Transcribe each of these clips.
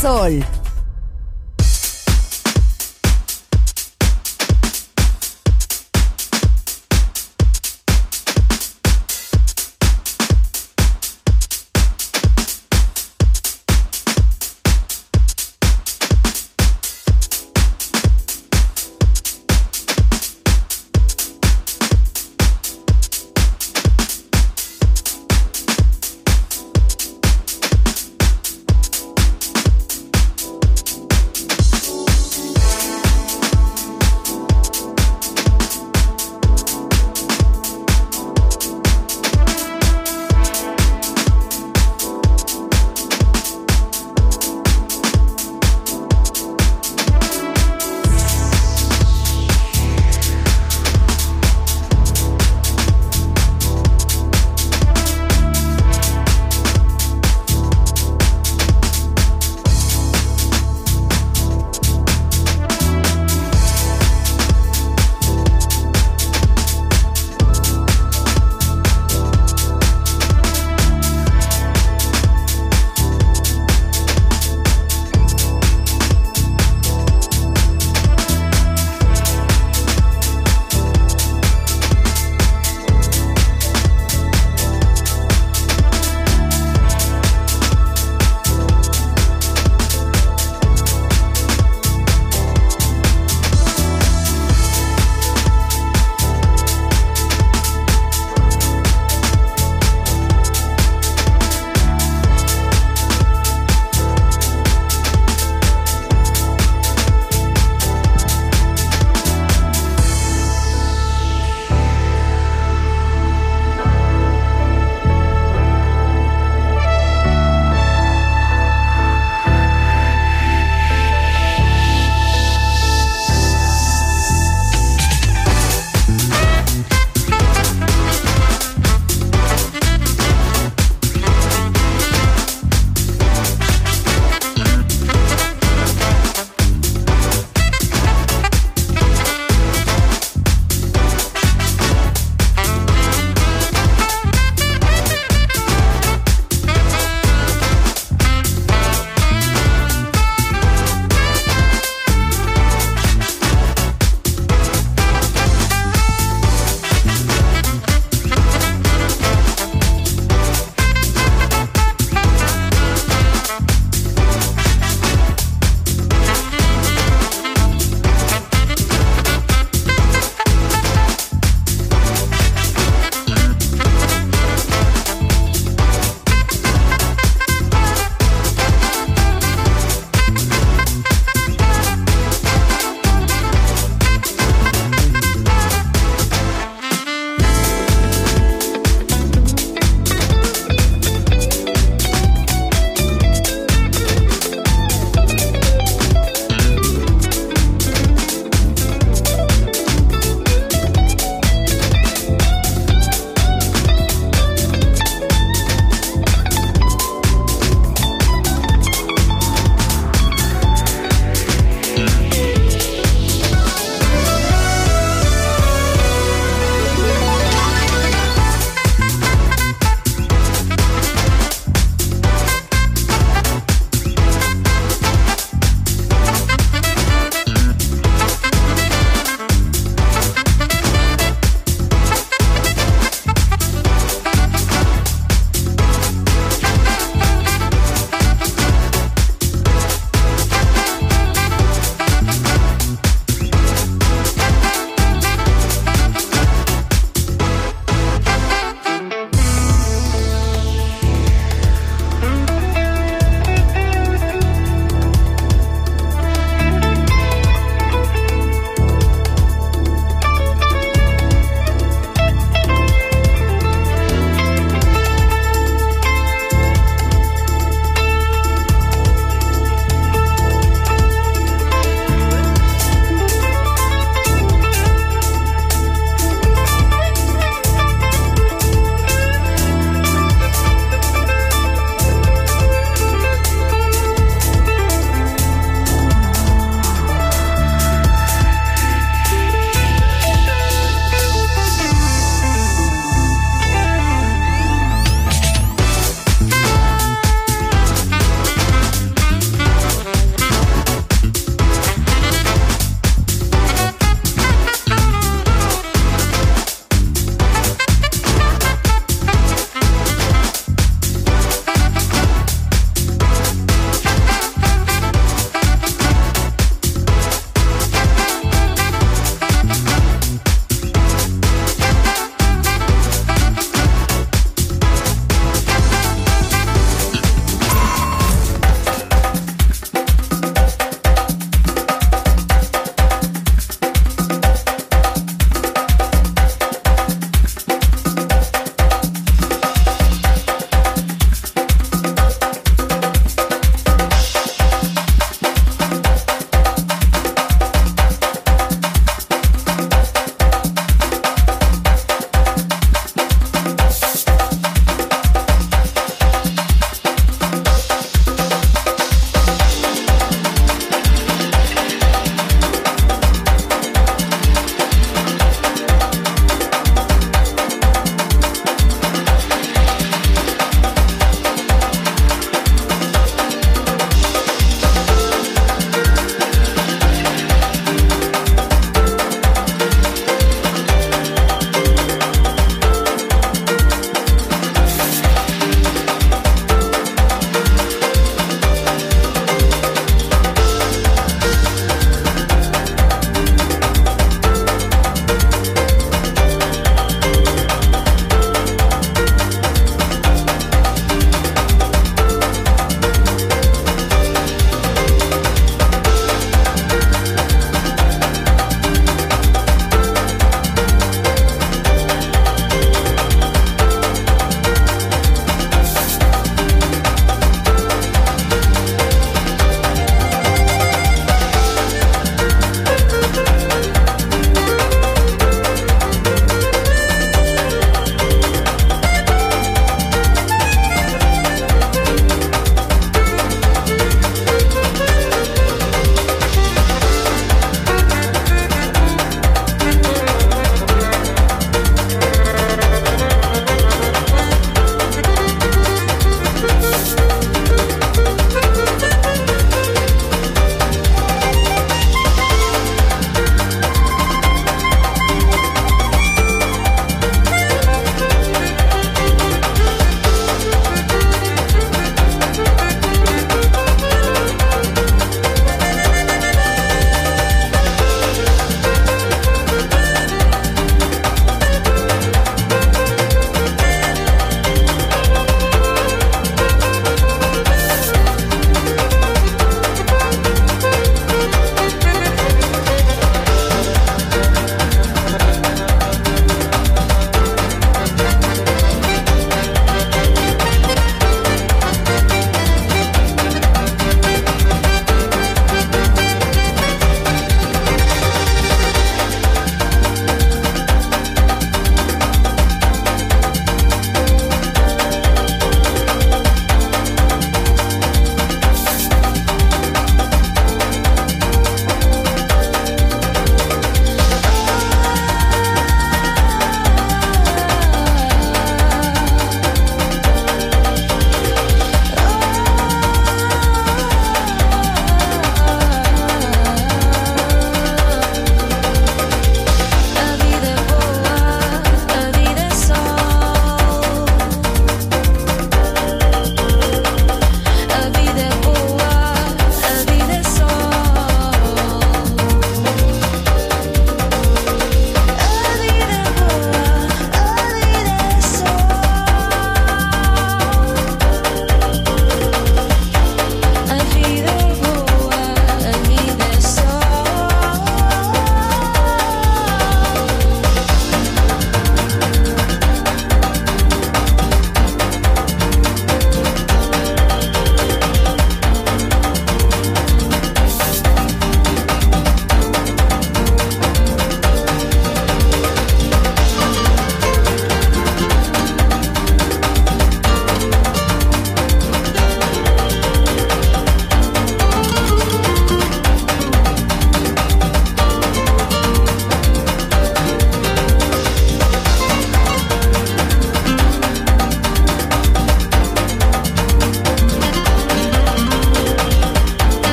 Sol.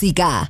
Música.